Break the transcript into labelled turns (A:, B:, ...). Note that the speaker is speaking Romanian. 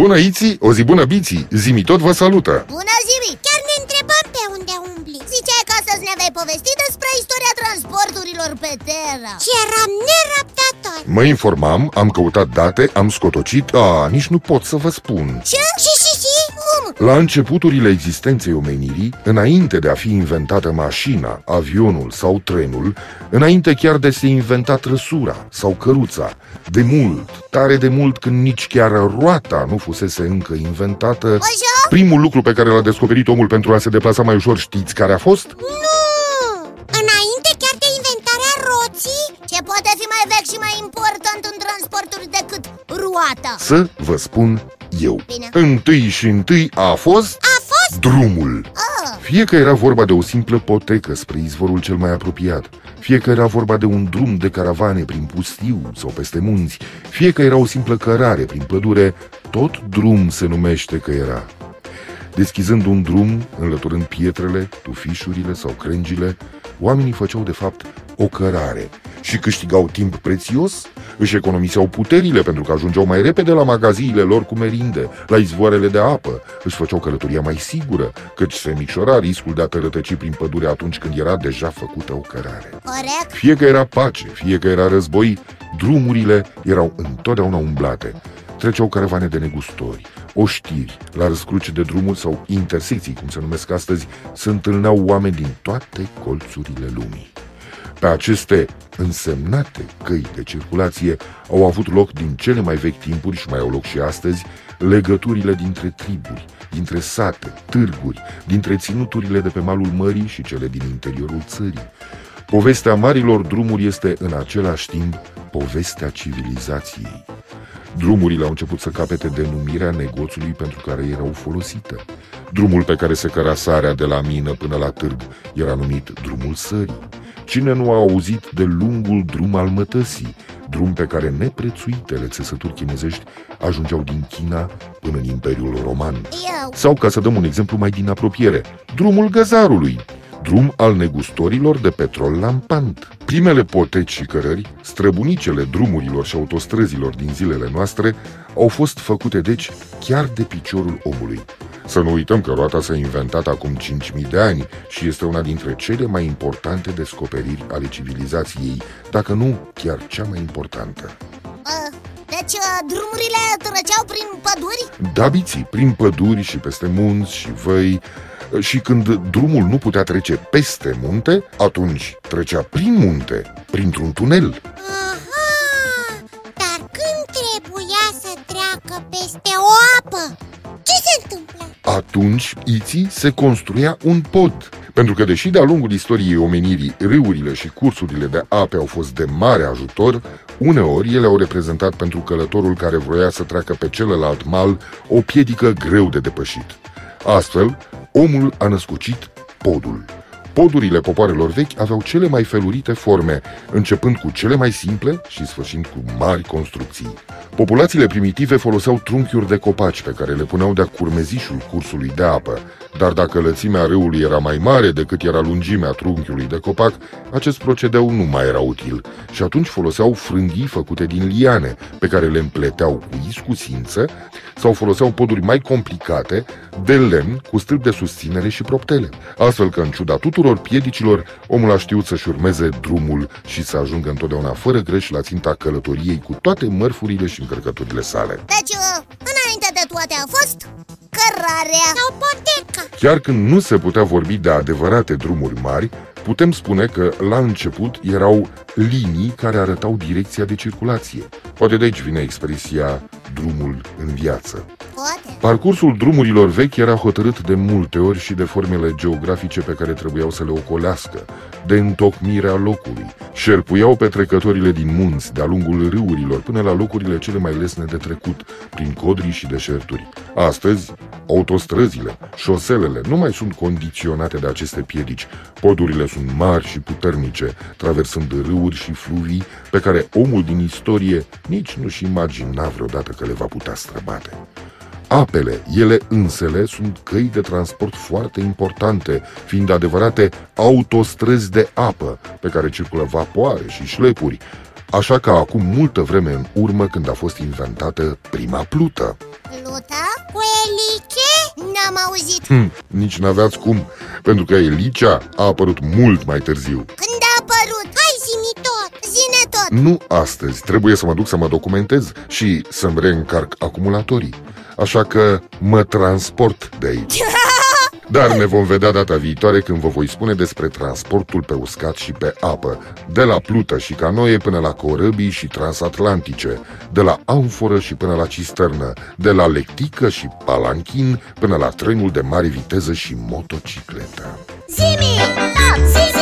A: Bună, Iții! O zi bună, Biții! Zimi tot vă salută!
B: Bună, Zimi! Chiar ne întrebăm pe unde umbli Ziceai că astăzi ne vei povesti despre istoria transporturilor pe Terra Și eram nerăbdător
A: Mă informam, am căutat date, am scotocit A, nici nu pot să vă spun
B: Ce? Și, și, și? Cum?
A: La începuturile existenței omenirii, înainte de a fi inventată mașina, avionul sau trenul, înainte chiar de se inventa trăsura sau căruța, de mult, tare de mult când nici chiar roata nu fusese încă inventată,
B: Așa?
A: primul lucru pe care l-a descoperit omul pentru a se deplasa mai ușor, știți care a fost?
B: Nu! Înainte chiar de inventarea roții? Ce poate fi mai vechi și mai important în transporturi decât roata?
A: Să vă spun eu.
B: Bine.
A: Întâi și întâi a fost
B: A fost?
A: drumul.
B: Ah,
A: Fie că era vorba de o simplă potecă spre izvorul cel mai apropiat, fie că era vorba de un drum de caravane prin pustiu sau peste munți, fie că era o simplă cărare prin pădure, tot drum se numește că era. Deschizând un drum, înlăturând pietrele, tufișurile sau crengile, oamenii făceau de fapt o cărare și câștigau timp prețios, își economiseau puterile pentru că ajungeau mai repede la magaziile lor cu merinde, la izvoarele de apă, își făceau călătoria mai sigură, căci se micșora riscul de a te rătăci prin pădure atunci când era deja făcută o cărare.
B: corect
A: Fie că era pace, fie că era război, drumurile erau întotdeauna umblate. Treceau caravane de negustori, oștiri, la răscruce de drumuri sau intersecții, cum se numesc astăzi, se întâlneau oameni din toate colțurile lumii. Pe aceste însemnate căi de circulație au avut loc din cele mai vechi timpuri și mai au loc și astăzi legăturile dintre triburi, dintre sate, târguri, dintre ținuturile de pe malul mării și cele din interiorul țării. Povestea marilor drumuri este în același timp povestea civilizației. Drumurile au început să capete denumirea negoțului pentru care erau folosite. Drumul pe care se căra sarea de la mină până la târg era numit drumul sării. Cine nu a auzit de lungul drum al mătăsii, drum pe care neprețuitele țesături chinezești ajungeau din China până în Imperiul Roman?
B: Eu
A: Sau, ca să dăm un exemplu mai din apropiere, drumul găzarului, drum al negustorilor de petrol lampant. Primele poteci și cărări, străbunicele drumurilor și autostrăzilor din zilele noastre, au fost făcute deci chiar de piciorul omului. Să nu uităm că roata s-a inventat acum 5.000 de ani și este una dintre cele mai importante descoperiri ale civilizației, dacă nu chiar cea mai importantă.
B: Uh, Deci uh, drumurile trăgeau prin păduri?
A: Da, biții, prin păduri și peste munți și văi și când drumul nu putea trece peste munte, atunci trecea prin munte, printr-un tunel.
B: Aha! Dar când trebuia să treacă peste o apă? Ce se întâmplă?
A: Atunci, iții se construia un pod. Pentru că, deși de-a lungul istoriei omenirii, râurile și cursurile de ape au fost de mare ajutor, uneori ele au reprezentat pentru călătorul care vroia să treacă pe celălalt mal o piedică greu de depășit. Astfel, omul a născucit podul. Podurile popoarelor vechi aveau cele mai felurite forme, începând cu cele mai simple și sfârșind cu mari construcții. Populațiile primitive foloseau trunchiuri de copaci pe care le puneau de-a curmezișul cursului de apă, dar dacă lățimea râului era mai mare decât era lungimea trunchiului de copac, acest procedeu nu mai era util și atunci foloseau frânghii făcute din liane, pe care le împleteau cu iscusință sau foloseau poduri mai complicate de lemn cu stâlp de susținere și proptele. Astfel că, în ciuda tuturor piedicilor, omul a știut să-și urmeze drumul și să ajungă întotdeauna fără greș la ținta călătoriei cu toate mărfurile și încărcăturile sale.
B: Deci, uh, înainte de toate a fost cărarea Sau poteca
A: Chiar când nu se putea vorbi de adevărate drumuri mari, putem spune că la început erau linii care arătau direcția de circulație. Poate de aici vine expresia drumul în viață.
B: Poate
A: Parcursul drumurilor vechi era hotărât de multe ori și de formele geografice pe care trebuiau să le ocolească, de întocmirea locului. Șerpuiau pe trecătorile din munți, de-a lungul râurilor, până la locurile cele mai lesne de trecut, prin codrii și deșerturi. Astăzi, autostrăzile, șoselele nu mai sunt condiționate de aceste piedici. Podurile sunt mari și puternice, traversând râuri și fluvii pe care omul din istorie nici nu-și imagina vreodată că le va putea străbate. Apele, ele însele, sunt căi de transport foarte importante, fiind adevărate autostrăzi de apă, pe care circulă vapoare și șlepuri, așa că acum multă vreme în urmă când a fost inventată prima plută.
B: Pluta? Cu elice? N-am auzit
A: hm, Nici n-aveați cum, pentru că Elicea a apărut mult mai târziu
B: Când
A: Nu astăzi, trebuie să mă duc să mă documentez și să-mi reîncarc acumulatorii Așa că mă transport de aici Dar ne vom vedea data viitoare când vă voi spune despre transportul pe uscat și pe apă, de la plută și canoe până la corăbii și transatlantice, de la amforă și până la cisternă, de la lectică și palanchin până la trenul de mare viteză și motocicletă.
B: Zimi!